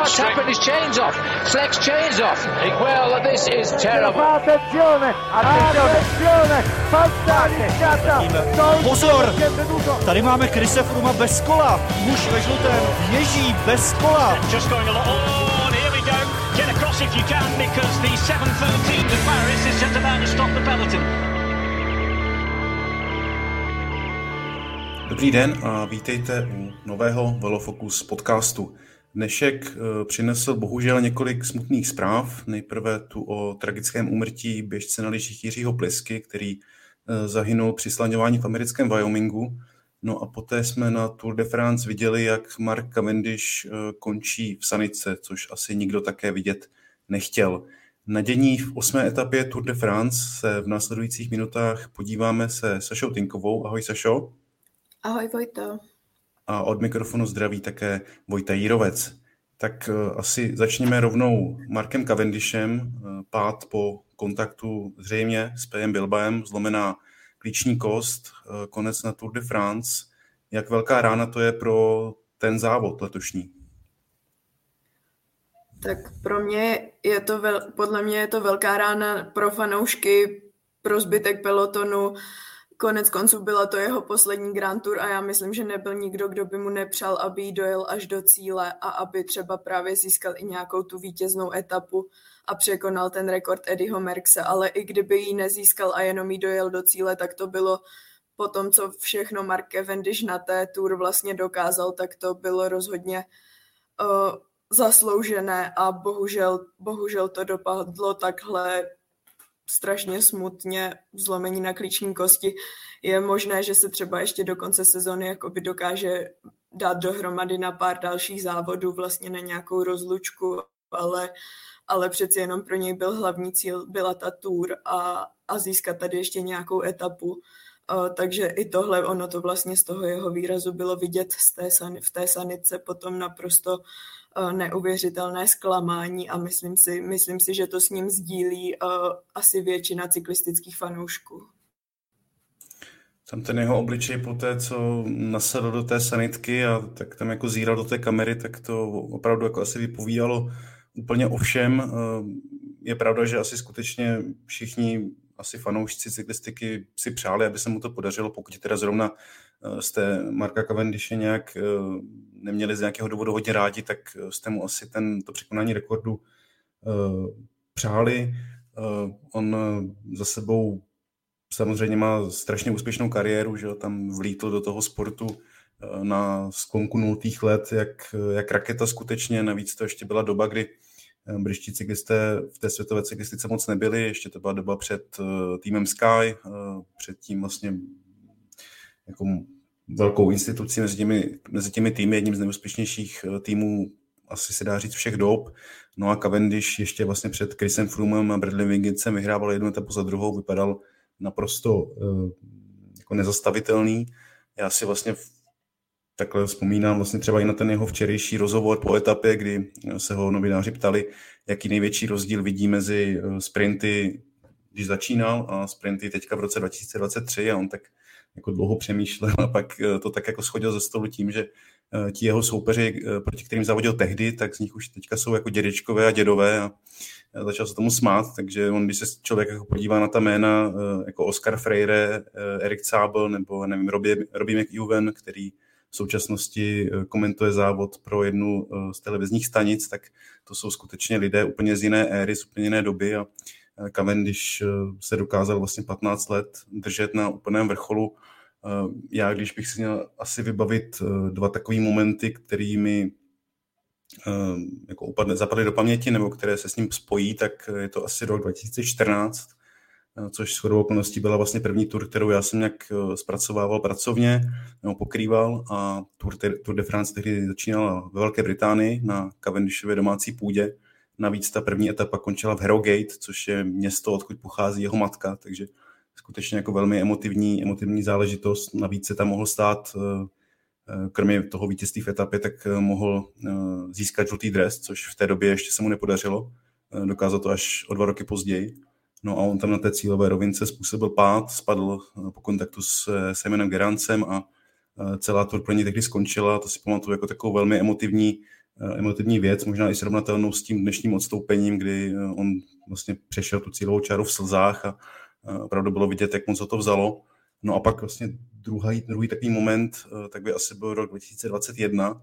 what's happened? His chain's off. Flex chain's off. Well, this is terrible. Attenzione, attenzione, fantasticata. Pozor, tady máme Krise Fruma bez kola. Muž ve žlutém ježí bez kola. Just going along. Oh, here we go. Get across if you can because the 7.13 to Paris is just about to stop the peloton. Dobrý den a vítejte u nového Velofocus podcastu. Dnešek eh, přinesl bohužel několik smutných zpráv. Nejprve tu o tragickém úmrtí běžce na lyžích Jiřího Plesky, který eh, zahynul při slaňování v americkém Wyomingu. No a poté jsme na Tour de France viděli, jak Mark Cavendish eh, končí v sanice, což asi nikdo také vidět nechtěl. Na dění v osmé etapě Tour de France se v následujících minutách podíváme se Sašou Tinkovou. Ahoj Sašo. Ahoj Vojto. A od mikrofonu zdraví také Vojta Jírovec. Tak uh, asi začněme rovnou Markem Cavendishem. Uh, pád po kontaktu zřejmě s PM Bilbaem, zlomená klíční kost, uh, konec na Tour de France. Jak velká rána to je pro ten závod letošní? Tak pro mě je to, vel, podle mě je to velká rána pro fanoušky, pro zbytek pelotonu. Konec konců byla to jeho poslední Grand Tour a já myslím, že nebyl nikdo, kdo by mu nepřál, aby jí dojel až do cíle a aby třeba právě získal i nějakou tu vítěznou etapu a překonal ten rekord Eddieho Merkse, ale i kdyby ji nezískal a jenom jí dojel do cíle, tak to bylo po tom, co všechno Mark Cavendish na té tour vlastně dokázal, tak to bylo rozhodně uh, zasloužené a bohužel, bohužel to dopadlo takhle strašně smutně, zlomení na klíční kosti. Je možné, že se třeba ještě do konce sezóny jakoby dokáže dát dohromady na pár dalších závodů, vlastně na nějakou rozlučku, ale, ale přeci jenom pro něj byl hlavní cíl, byla ta tour a, a získat tady ještě nějakou etapu. Uh, takže i tohle, ono to vlastně z toho jeho výrazu bylo vidět z té san, v té sanice potom naprosto neuvěřitelné zklamání a myslím si, myslím si, že to s ním sdílí uh, asi většina cyklistických fanoušků. Tam ten jeho obličej po té, co nasedl do té sanitky a tak tam jako zíral do té kamery, tak to opravdu jako asi vypovídalo úplně o všem. Je pravda, že asi skutečně všichni asi fanoušci cyklistiky si přáli, aby se mu to podařilo, pokud teda zrovna eh, jste Marka Cavendishe nějak eh, neměli z nějakého důvodu hodně rádi, tak eh, jste mu asi ten, to překonání rekordu přáli. On za sebou samozřejmě má strašně úspěšnou kariéru, že tam vlítl do toho sportu na sklonku nultých let, jak, jak raketa skutečně, navíc to ještě byla doba, kdy Eh, britští cyklisté v té světové cyklistice moc nebyli, ještě to byla doba před eh, týmem Sky, eh, před tím vlastně jako velkou institucí mezi těmi, mezi těmi týmy, jedním z nejúspěšnějších týmů asi se dá říct všech dob. No a Cavendish ještě vlastně před Chrisem Froomem a Bradley Wigginsem vyhrával jednu etapu za druhou, vypadal naprosto jako nezastavitelný. Já si vlastně takhle vzpomínám vlastně třeba i na ten jeho včerejší rozhovor po etapě, kdy se ho novináři ptali, jaký největší rozdíl vidí mezi eh, sprinty, když začínal a sprinty teďka v roce 2023 a on tak jako dlouho přemýšlel a pak eh, to tak jako schodil ze stolu tím, že eh, ti jeho soupeři, proti kterým závodil tehdy, tak z nich už teďka jsou jako dědečkové a dědové a začal se tomu smát, takže on, když se člověk jako podívá na ta jména jako Oscar Freire, Erik Zabel nebo nevím, Robbie, Robbie McEwen, který v současnosti eh, komentuje závod pro jednu eh, z televizních stanic, tak to jsou skutečně lidé úplně z jiné éry, z úplně jiné doby a eh, Cavendish se dokázal vlastně 15 let držet na úplném vrcholu. Já, když bych si měl asi vybavit dva takové momenty, kterými jako upadne, zapadly do paměti nebo které se s ním spojí, tak je to asi rok 2014, Eh, což shodou okolností byla vlastně první tur, kterou já jsem nějak eh, zpracovával pracovně, nebo pokrýval a Tour, Tour de France tehdy začínala ve Velké Británii na Cavendishově domácí půdě. Navíc ta první etapa končila v Harrogate, což je město, odkud pochází jeho matka, takže skutečně jako velmi emotivní, emotivní záležitost. Navíc se tam mohl stát, eh, kromě toho vítězství v etapě, tak mohl získat žlutý dres, což v té době ještě se mu nepodařilo. Dokázal to až o dva roky později. No a on tam na té cílové rovince způsobil pád, spadl eh, po kontaktu s eh, Simonem Gerancem a eh, celá tour pro něj tehdy skončila. To si pamatuju jako takovou velmi emotivní emotivní věc, možná i srovnatelnou s tím dnešním odstoupením, kdy on vlastně přešel tu cílovou čáru v slzách a opravdu bylo vidět, jak moc to vzalo. No a pak vlastně druhý, druhý takový moment, tak by asi byl rok 2021,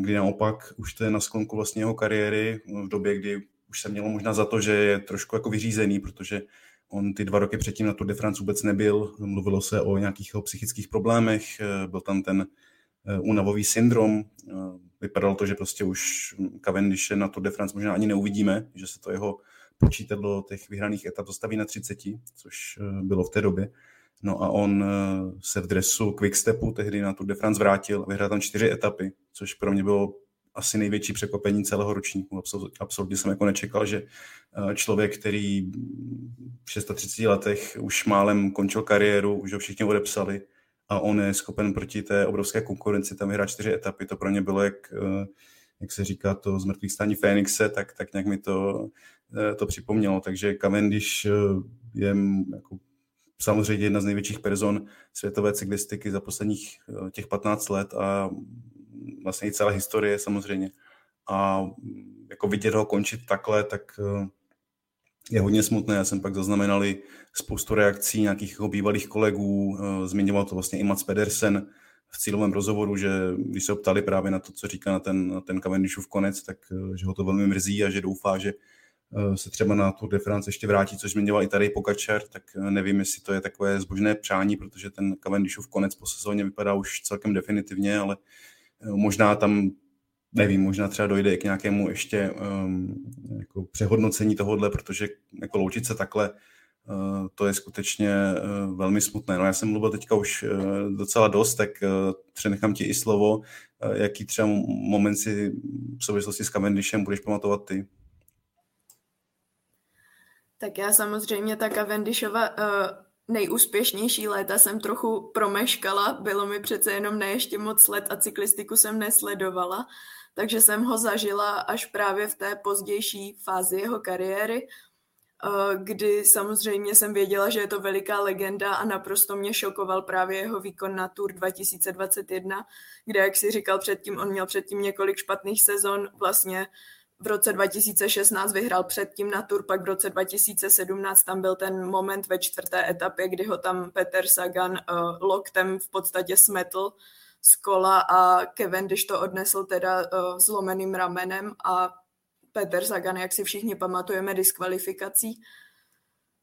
kdy naopak už to je na sklonku vlastně jeho kariéry, v době, kdy už se mělo možná za to, že je trošku jako vyřízený, protože on ty dva roky předtím na Tour de France vůbec nebyl, mluvilo se o nějakých psychických problémech, byl tam ten eh, únavový syndrom, eh, vypadalo to, že prostě už Cavendishe na Tour de France možná ani neuvidíme, že se to jeho počítadlo těch vyhraných etap dostaví na 30, což eh, bylo v té době. No a on se v dresu Quickstepu tehdy na Tour de France vrátil a vyhrál tam čtyři etapy, což pro mě bylo asi největší překvapení celého ročníku. Absolutně jsem jako nečekal, že eh, člověk, který v 36 letech už málem končil kariéru, už ho všichni odepsali a on je schopen proti té obrovské konkurenci tam vyhrát čtyři etapy. To pro ně bylo, jak, eh, jak se říká, to z mrtvých stání Fénixe, tak, tak nějak mi to, eh, to připomnělo. Takže Cavendish je jako samozřejmě jedna z největších person světové cyklistiky za posledních těch 15 let a vlastně i celé historie samozřejmě. A jako vidět ho končit takhle, tak eh, je hodně smutné. Já jsem pak zaznamenal i spoustu reakcí nějakých jako bývalých kolegů, eh, zmiňoval to vlastně i Mats Pedersen v cílovém rozhovoru, že když se ptali právě na to, co říká na ten, na ten Cavendishův konec, tak eh, že ho to velmi mrzí a že doufá, že se třeba na tu de ještě vrátí, což zmiňoval i tady Pokačer, tak nevím, jestli to je takové zbožné přání, protože ten Cavendishův konec po sezóně vypadá už celkem definitivně, ale Možná tam, nevím, možná třeba dojde k nějakému ještě um, jako přehodnocení tohohle, protože jako loučit se takhle, uh, to je skutečně uh, velmi smutné. No já jsem mluvil teďka už uh, docela dost, tak uh, přenechám ti i slovo, uh, jaký třeba moment si v souvislosti s Cavendishem budeš pamatovat ty. Tak já samozřejmě ta Cavendishova uh, nejúspěšnější léta jsem trochu promeškala, bylo mi přece jenom ne ještě moc let a cyklistiku jsem nesledovala, takže jsem ho zažila až právě v té pozdější fázi jeho kariéry, eh, kdy samozřejmě jsem věděla, že je to veliká legenda a naprosto mě šokoval právě jeho výkon na Tour 2021, kde, jak si říkal předtím, on měl předtím několik špatných sezon, vlastně v roce 2016 vyhrál předtím na Tour, pak v roce 2017 tam byl ten moment ve čtvrté etapě, kdy ho tam Peter Sagan uh, loktem v podstatě smetl z kola a Cavendish to odnesl teda uh, zlomeným ramenem a Peter Sagan, jak si všichni pamatujeme, diskvalifikací.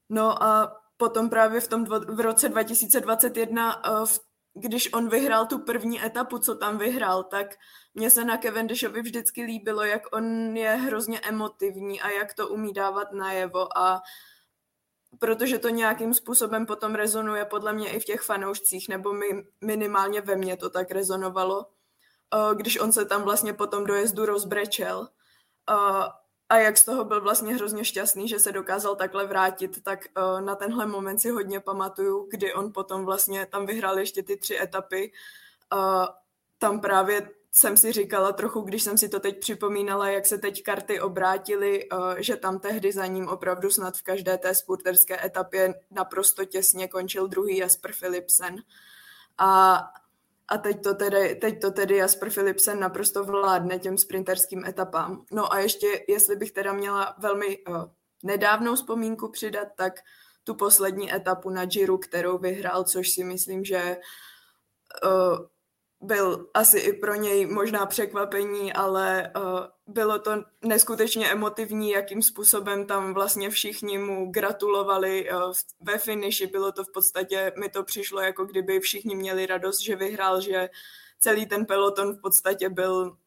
No a potom právě v tom dvo, v roce 2021 uh, v když on vyhrál tu první etapu, co tam vyhrál, tak mně se na Cavendishovi vždycky líbilo, jak on je hrozně emotivní a jak to umí dávat najevo a protože to nějakým způsobem potom rezonuje podle mě i v těch fanoušcích, nebo mi, minimálně ve mně to tak rezonovalo, když on se tam vlastně potom dojezdu rozbrečel a jak z toho byl vlastně hrozně šťastný, že se dokázal takhle vrátit, tak uh, na tenhle moment si hodně pamatuju, kdy on potom vlastně tam vyhrál ještě ty tři etapy. Uh, tam právě jsem si říkala trochu, když jsem si to teď připomínala, jak se teď karty obrátily, uh, že tam tehdy za ním opravdu snad v každé té spurterské etapě naprosto těsně končil druhý Jasper Philipsen. A a teď to, tedy, teď to tedy Jasper Philipsen naprosto vládne těm sprinterským etapám. No a ještě, jestli bych teda měla velmi uh, nedávnou vzpomínku přidat, tak tu poslední etapu na Giro, kterou vyhrál, což si myslím, že uh, byl asi i pro něj možná překvapení, ale uh, bylo to neskutečně emotivní, jakým způsobem tam vlastně všichni mu gratulovali uh, ve finiši. Bylo to v podstatě, mi to přišlo, jako kdyby všichni měli radost, že vyhrál, že celý ten peloton v podstatě byl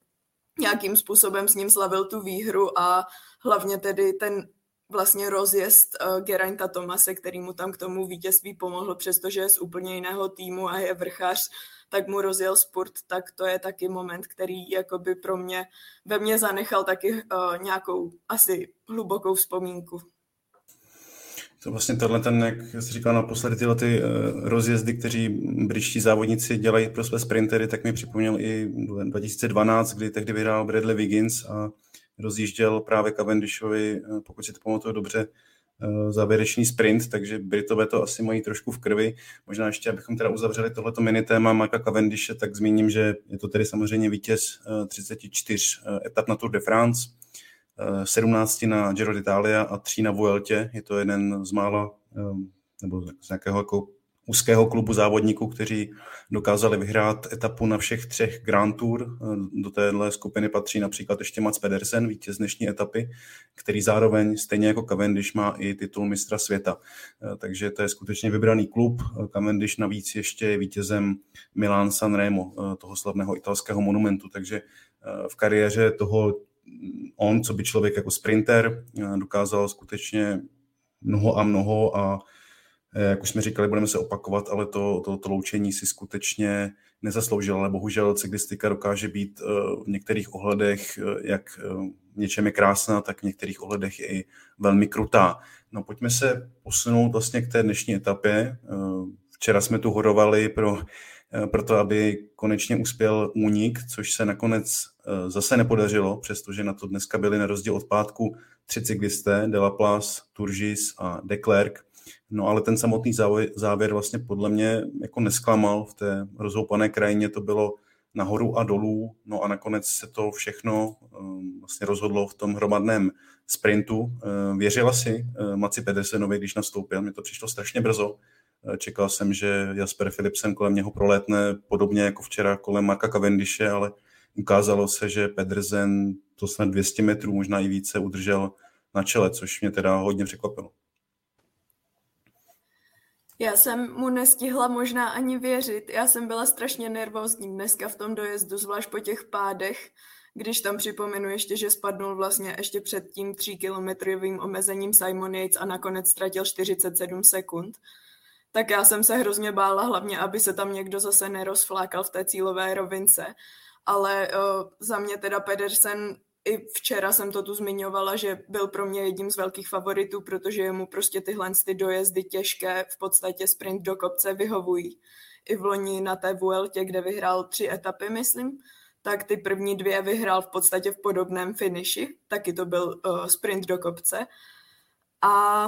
nějakým způsobem s ním slavil tu výhru a hlavně tedy ten vlastně rozjezd uh, Gerainta Tomase, který mu tam k tomu vítězství pomohl, přestože je z úplně jiného týmu a je vrchař, tak mu rozjel sport, tak to je taky moment, který jakoby pro mě, ve mně zanechal taky uh, nějakou asi hlubokou vzpomínku. To vlastně tohle ten, jak jsi říkal naposledy, tyhle ty uh, rozjezdy, kteří britští závodníci dělají pro své sprintery, tak mi připomněl i 2012, kdy tehdy vyhrál Bradley Wiggins a rozjížděl právě Cavendishovi, pokud si to pamatuju dobře, závěrečný sprint, takže Britové to asi mají trošku v krvi. Možná ještě, abychom teda uzavřeli tohleto mini téma Marka Cavendishe, tak zmíním, že je to tedy samozřejmě vítěz 34 etap na Tour de France, 17 na Giro d'Italia a 3 na Vueltě. Je to jeden z mála, nebo z nějakého jako úzkého klubu závodníků, kteří dokázali vyhrát etapu na všech třech Grand Tour. Do téhle skupiny patří například ještě Mats Pedersen, vítěz dnešní etapy, který zároveň, stejně jako Cavendish, má i titul mistra světa. Takže to je skutečně vybraný klub. Cavendish navíc ještě je vítězem Milan Sanremo, toho slavného italského monumentu. Takže v kariéře toho on, co by člověk jako sprinter, dokázal skutečně mnoho a mnoho a Eh, jak už jsme říkali, budeme se opakovat, ale to, to, to loučení si skutečně nezasloužil, ale bohužel cyklistika dokáže být eh, v některých ohledech, eh, jak v něčem je krásná, tak v některých ohledech i velmi krutá. No pojďme se posunout vlastně k té dnešní etapě. Včera jsme tu horovali pro, pro to, aby konečně uspěl únik, což se nakonec zase nepodařilo, přestože na to dneska byli na rozdíl od pátku tři cyklisté, Delaplace, Turgis a Declerc. No ale ten samotný závěr vlastně podle mě jako nesklamal v té rozhoupané krajině, to bylo nahoru a dolů, no a nakonec se to všechno um, vlastně rozhodlo v tom hromadném sprintu. Uh, věřila si uh, Maci Pedersenovi, když nastoupil, mi to přišlo strašně brzo. Čekal jsem, že Jasper Philipsen kolem něho prolétne podobně jako včera kolem Marka Cavendishe, ale ukázalo se, že Pedersen to snad 200 metrů, možná i více udržel na čele, což mě teda hodně překvapilo. Já jsem mu nestihla možná ani věřit. Já jsem byla strašně nervózní dneska v tom dojezdu, zvlášť po těch pádech, když tam připomenu ještě, že spadnul vlastně ještě před tím tříkilometrovým omezením Simon Yates a nakonec ztratil 47 sekund. Tak já jsem se hrozně bála, hlavně aby se tam někdo zase nerozflákal v té cílové rovince. Ale uh, za mě teda Pedersen i včera jsem to tu zmiňovala, že byl pro mě jedním z velkých favoritů, protože jemu prostě tyhle ty dojezdy těžké, v podstatě sprint do kopce vyhovují. I v loni na té Vueltě, kde vyhrál tři etapy, myslím, tak ty první dvě vyhrál v podstatě v podobném finiši, taky to byl uh, sprint do kopce. A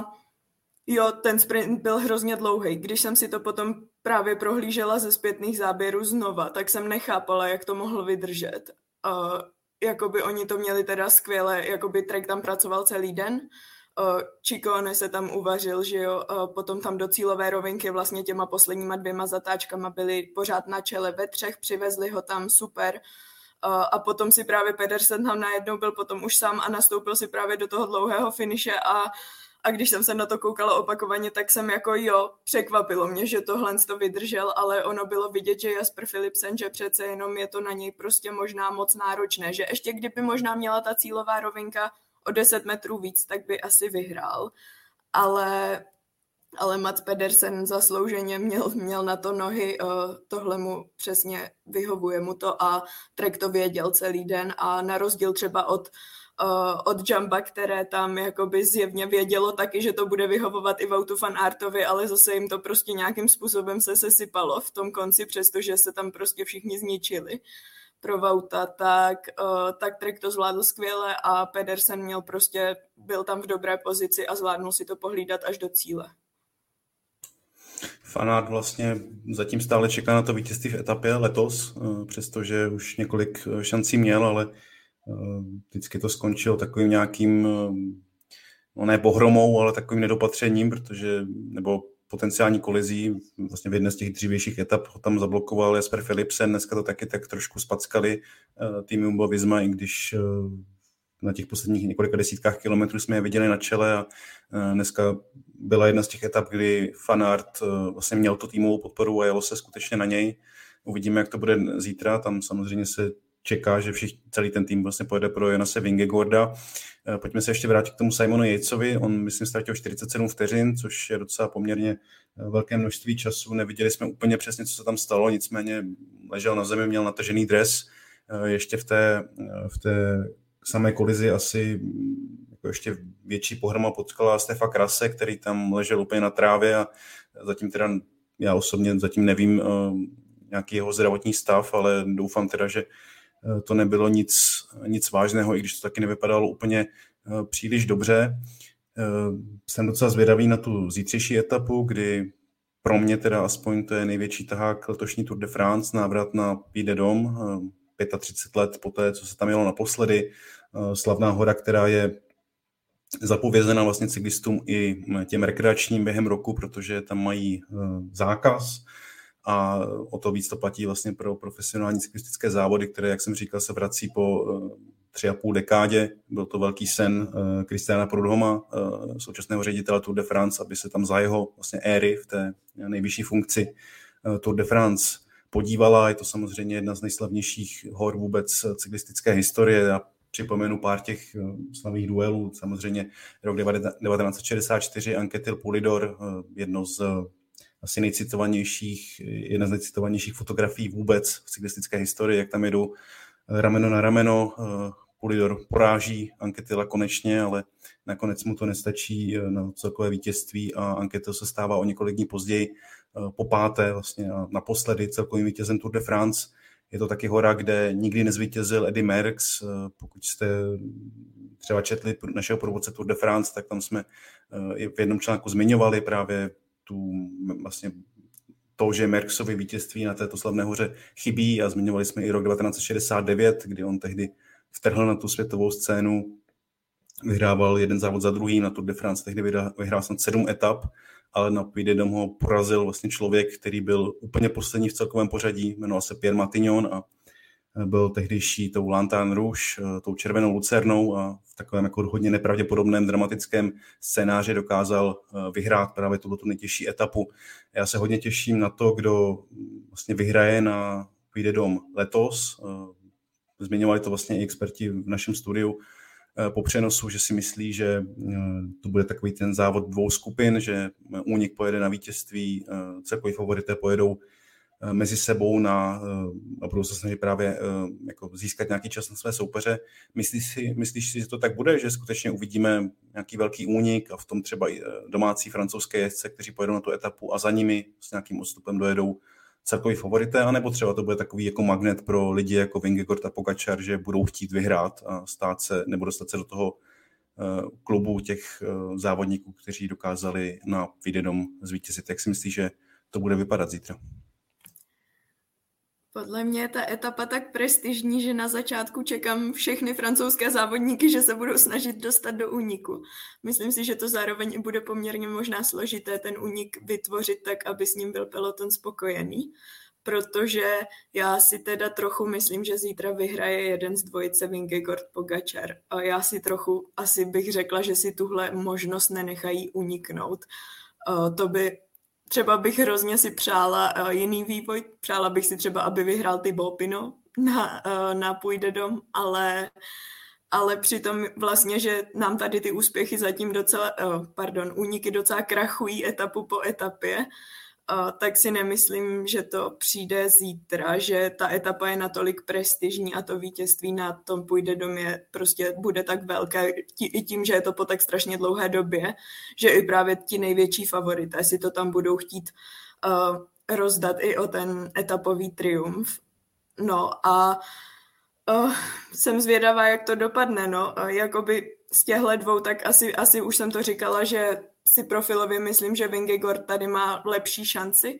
jo, ten sprint byl hrozně dlouhý. Když jsem si to potom právě prohlížela ze zpětných záběrů znova, tak jsem nechápala, jak to mohl vydržet. Uh, jakoby oni to měli teda skvěle, jakoby Trek tam pracoval celý den, Čikone se tam uvařil, že jo, potom tam do cílové rovinky vlastně těma posledníma dvěma zatáčkama byli pořád na čele ve třech, přivezli ho tam super. A potom si právě Pedersen tam najednou byl potom už sám a nastoupil si právě do toho dlouhého finiše a a když jsem se na to koukala opakovaně, tak jsem jako jo, překvapilo mě, že tohle to vydržel, ale ono bylo vidět, že Jasper Philipsen, že přece jenom je to na něj prostě možná moc náročné, že ještě kdyby možná měla ta cílová rovinka o 10 metrů víc, tak by asi vyhrál. Ale, ale Mats Pedersen zaslouženě měl, měl na to nohy, uh, tohle mu přesně vyhovuje mu to a Trek to věděl celý den a na rozdíl třeba od uh, od Jamba, které tam jakoby zjevně vědělo taky, že to bude vyhovovat i Voutu fan Artovi, ale zase jim to prostě nějakým způsobem se sesypalo v tom konci, přestože se tam prostě všichni zničili pro Vauta, tak, uh, tak Trek to zvládl skvěle a Pedersen měl prostě, byl tam v dobré pozici a zvládnul si to pohlídat až do cíle. Fanát vlastně zatím stále čeká na to vítězství v etapě letos, eh, přestože už několik šancí měl, ale vždycky to skončilo takovým nějakým, eh, no ne pohromou, ale takovým nedopatřením, protože, nebo potenciální kolizí, vlastně v jedné z těch dřívějších etap ho tam zablokoval Jesper Philipsen, dneska to taky tak trošku spackali eh, tým Jumbo i když na těch posledních několika desítkách kilometrů jsme je viděli na čele a dneska byla jedna z těch etap, kdy Fanart vlastně měl to týmovou podporu a jelo se skutečně na něj. Uvidíme, jak to bude zítra. Tam samozřejmě se čeká, že všichni, celý ten tým vlastně pojede pro Jonase Vingegorda. Eh, pojďme se ještě vrátit k tomu Simonu Jejcovi. On, myslím, ztratil 47 vteřin, což je docela poměrně eh, velké množství času. Neviděli jsme úplně přesně, co se tam stalo, nicméně ležel na zemi, měl natažený dres. Eh, ještě v té, v té samé kolizi asi mm, jako ještě větší pohroma potkala Stefa Krase, který tam ležel úplně na trávě a zatím teda já osobně zatím nevím nějaký jeho zdravotní stav, ale doufám teda, že to nebylo nic, nic vážného, i když to taky nevypadalo úplně eh, příliš dobře. Jsem docela zvědavý na tu zítřejší etapu, kdy pro mě teda aspoň to je největší tahák letošní Tour de France, návrat na Píde dom, 35 let po té, co se tam jelo naposledy. Slavná hora, která je zapovězena vlastně cyklistům i těm rekreačním během roku, protože tam mají zákaz a o to víc to platí vlastně pro profesionální cyklistické závody, které, jak jsem říkal, se vrací po eh, tři a půl dekádě. Byl to velký sen Kristiana eh, Prudhoma, eh, současného ředitele Tour de France, aby se tam za jeho vlastně éry v té nejvyšší funkci Tour de France podívala. Je to samozřejmě jedna z nejslavnějších hor vůbec cyklistické historie. Já připomenu pár těch slavných duelů. Samozřejmě rok 1964 Anquetil Pulidor, jedno z asi nejcitovanějších, jedna z nejcitovanějších fotografií vůbec v cyklistické historii, jak tam jedou eh, rameno na rameno, eh, Polidor poráží Anketila konečně, ale nakonec mu to nestačí eh, na celkové vítězství a Anketil se stává o několik dní později po páté vlastně naposledy celkovým vítězem Tour de France. Je to taky hora, kde nikdy nezvítězil Eddie Merckx. Pokud jste třeba četli našeho průvodce Tour de France, tak tam jsme v jednom článku zmiňovali právě tu vlastně to, že Merksovi vítězství na této slavné hoře chybí a zmiňovali jsme i rok 1969, kdy on tehdy vtrhl na tu světovou scénu, vyhrával jeden závod za druhým, na Tour de France tehdy vyhrál jsem sedm etap, ale na Puy ho porazil vlastně člověk, který byl úplně poslední v celkovém pořadí, jmenoval se Pierre Matignon a byl tehdejší tou Lantern Rouge, eh, tou červenou lucernou a v takovém jako hodně nepravděpodobném dramatickém scénáři dokázal eh, vyhrát právě tuto nejtěžší etapu. Já se hodně těším na to, kdo vlastně vyhraje na Půjde dom letos. Eh, zmiňovali to vlastně i experti v našem studiu po přenosu, že si myslí, že to bude takový ten závod dvou skupin, že Únik pojede na vítězství, celkový favorité pojedou mezi sebou na, eh, a budou se snažit právě eh, jako získat nějaký čas na své soupeře. Myslíš si, myslíš si, že to tak bude, že skutečně uvidíme nějaký velký únik a v tom třeba i domácí francouzské jezdce, kteří pojedou na tu etapu a za nimi s nějakým odstupem dojedou celkový favorité, anebo třeba to bude takový jako magnet pro lidi jako Vingegaard a Pogačar, že budou chtít vyhrát a stát se, nebo dostat se do toho klubu těch závodníků, kteří dokázali na Videdom zvítězit. Jak si myslíš, že to bude vypadat zítra? Podle mě je ta etapa tak prestižní, že na začátku čekám všechny francouzské závodníky, že se budou snažit dostat do úniku. Myslím si, že to zároveň i bude poměrně možná složité ten únik vytvořit tak, aby s ním byl peloton spokojený, protože já si teda trochu myslím, že zítra vyhraje jeden z dvojice Vingegaard Pogačar a já si trochu asi bych řekla, že si tuhle možnost nenechají uniknout. To by třeba bych hrozně si přála uh, jiný vývoj, přála bych si třeba, aby vyhrál ty Bopino na, uh, na Půjde dom, ale, ale přitom vlastně, že nám tady ty úspěchy zatím docela, uh, pardon, úniky docela krachují etapu po etapě, tak si nemyslím, že to přijde zítra, že ta etapa je natolik prestižní a to vítězství na tom půjde domě prostě bude tak velké i tím, že je to po tak strašně dlouhé době, že i právě ti největší favorité si to tam budou chtít uh, rozdat i o ten etapový triumf. No a uh, jsem zvědavá, jak to dopadne, no. Uh, jakoby z těchto dvou, tak asi, asi už jsem to říkala, že si profilově myslím, že Vingegaard tady má lepší šanci.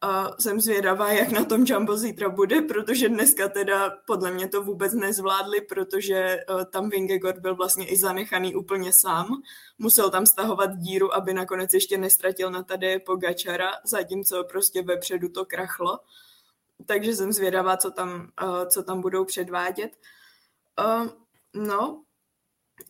A jsem zvědavá, jak na tom Jumbo zítra bude, protože dneska teda podle mě to vůbec nezvládli, protože uh, tam Vingegaard byl vlastně i zanechaný úplně sám. Musel tam stahovat díru, aby nakonec ještě nestratil na tady Pogačara, zatímco prostě vepředu to krachlo. Takže jsem zvědavá, co tam, uh, co tam budou předvádět. Uh, no,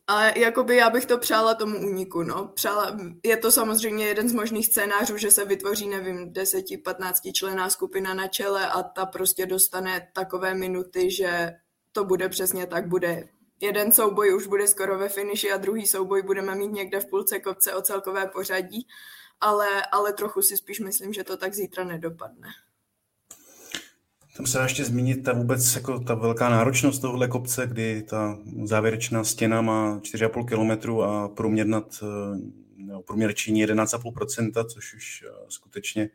a jakoby já bych to přála tomu úniku, no. Přála, je to samozřejmě jeden z možných scénářů, že se vytvoří, nevím, 10-15 člená skupina na čele a ta prostě dostane takové minuty, že to bude přesně tak, bude jeden souboj už bude skoro ve finiši a druhý souboj budeme mít někde v půlce kopce o celkové pořadí, ale, ale trochu si spíš myslím, že to tak zítra nedopadne. Tam se dá ještě zmínit ta vůbec jako ta velká náročnost tohohle kopce, kdy ta závěrečná stěna má 4,5 km a průměr, nad, no, průměr činí 11,5%, což už eh, skutečně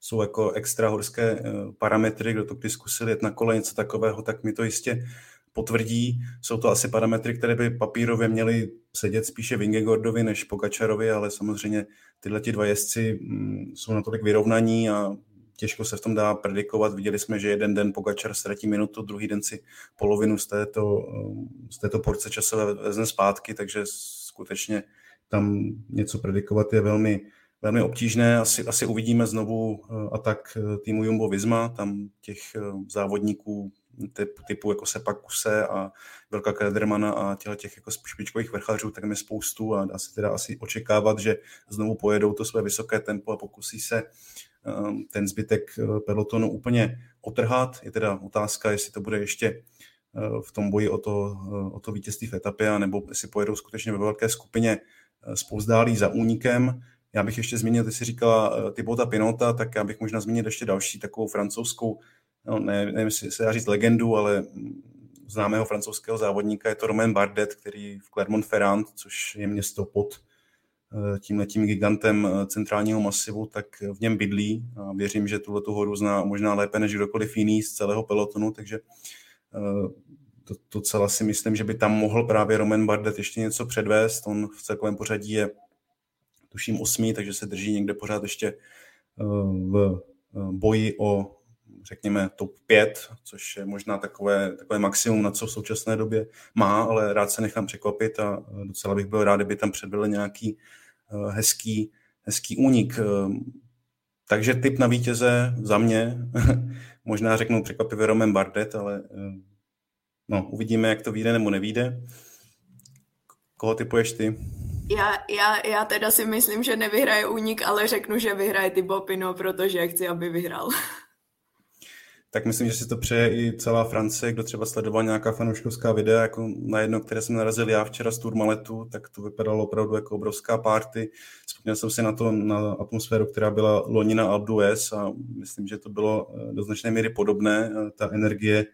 jsou jako extra horské eh, parametry. Kdo to kdy zkusil jet na kole, něco takového, tak mi to jistě potvrdí. Jsou to asi parametry, které by papírově měly sedět spíše Vingegordovi než Pogačarovi, ale samozřejmě tyhle ti dva jezdci mm, jsou natolik vyrovnaní a těžko se v tom dá predikovat. Viděli jsme, že jeden den Pogačar ztratí minutu, druhý den si polovinu z této, z této porce časové vezme zpátky, takže skutečně tam něco predikovat je velmi, velmi obtížné. Asi, asi uvidíme znovu eh, atak eh, týmu Jumbo Visma, tam těch eh, závodníků typ, typu jako Sepa Kuse a Velka Kledermana a těle těch jako špičkových vrchařů, tak je spoustu a dá se teda asi očekávat, že znovu pojedou to své vysoké tempo a pokusí se ten zbytek pelotonu úplně otrhat. Je teda otázka, jestli to bude ještě v tom boji o to, o to vítězství v etapě, nebo jestli pojedou skutečně ve velké skupině spouzdálí za únikem. Já bych ještě zmínil, ty jsi říkala eh, Tybota Pinota, tak já bych možná zmínil ještě další takovou francouzskou, no ne, nevím, jestli se dá říct legendu, ale mm, známého francouzského závodníka je to Romain Bardet, který v Clermont-Ferrand, což je město pod eh, tímhletím gigantem eh, centrálního masivu, tak v něm bydlí a věřím, že tuhle horu zná možná lépe než kdokoliv jiný z celého pelotonu, takže to, to celé si myslím, že by tam mohl právě Roman Bardet ještě něco předvést. On v celkovém pořadí je tuším osmý, takže se drží někde pořád ještě eh, v eh, boji o řekněme top 5, což je možná takové, takové maximum, na co v současné době má, ale rád se nechám překvapit a docela bych byl rád, kdyby tam předvedl nějaký eh, hezký, hezký únik. Takže typ na vítěze za mě, možná řeknu překvapivě Roman Bardet, ale No, uvidíme, jak to vyjde nebo nevíde. Koho typuješ ty? Já, já, já teda si myslím, že nevyhraje únik, ale řeknu, že vyhraje ty Bopino, protože chci, aby vyhrál. Tak myslím, že si to přeje i celá Francie, kdo třeba sledoval nějaká fanouškovská videa, jako na jedno, které jsem narazil já včera z Tourmaletu, tak to vypadalo opravdu jako obrovská party. Vzpomněl jsem si na to, na atmosféru, která byla loni na Alpe a myslím, že to bylo eh, do značné míry podobné. Eh, ta energie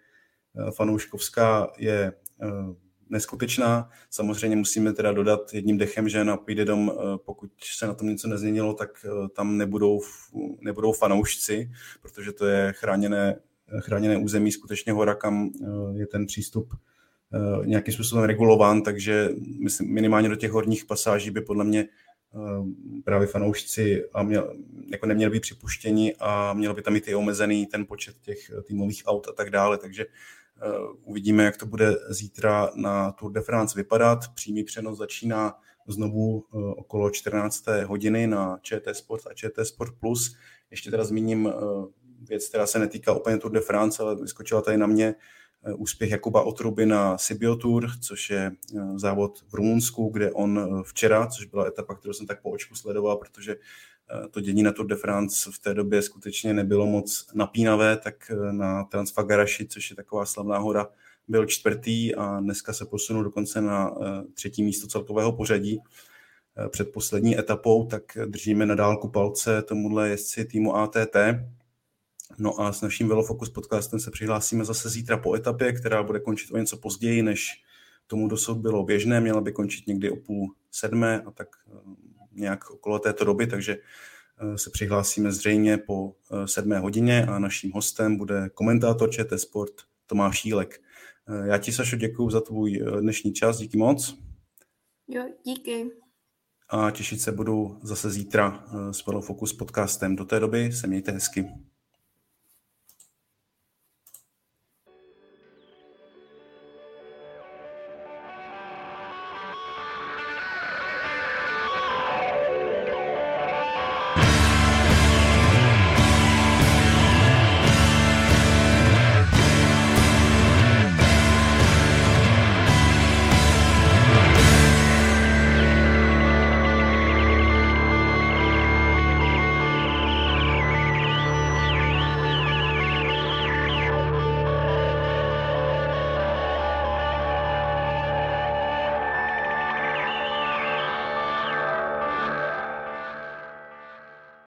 Eh, fanouškovská je neskutečná. Samozřejmě musíme teda dodat jedním dechem, že na Půjde dom, pokud se na tom něco nezměnilo, tak tam nebudou, nebudou fanoušci, protože to je chráněné, chráněné území, skutečně hora, kam je ten přístup nějakým způsobem regulován, takže myslím, minimálně do těch horních pasáží by podle mě právě fanoušci a měl, jako neměli být připuštěni a měl by tam i omezený ten počet těch týmových aut a tak dále, takže Eh, uvidíme, jak to bude zítra na Tour de France vypadat. Přímý přenos začíná znovu eh, okolo 14. hodiny na ČT Sport a ČT Sport Plus. Ještě teda zmíním eh, věc, která se netýká úplně Tour de France, ale vyskočila tady na mě úspěch Jakuba Otruby na Sibiu Tour, což je závod v Rumunsku, kde on včera, což byla etapa, kterou jsem tak po očku sledoval, protože to dění na Tour de France v té době skutečně nebylo moc napínavé, tak eh, na Transfagaraši, což je taková slavná hora, byl čtvrtý a dneska se posunul dokonce na eh, třetí místo celkového pořadí eh, před poslední etapou, tak držíme na dálku palce tomuhle jezdci týmu ATT. No a s naším Velofocus podcastem se přihlásíme zase zítra po etapě, která bude končit o něco později, než tomu dosud bylo běžné. Měla by končit někdy o půl sedmé a tak nějak okolo této doby, takže eh, se přihlásíme zřejmě po eh, sedmé hodině a naším hostem bude komentátor ČT Sport Tomáš Šílek. Eh, já ti, Sašo, děkuji za tvůj dnešní čas, díky moc. Jo, díky. A těšit se budu zase zítra s Velofocus podcastem. Do té doby se mějte hezky.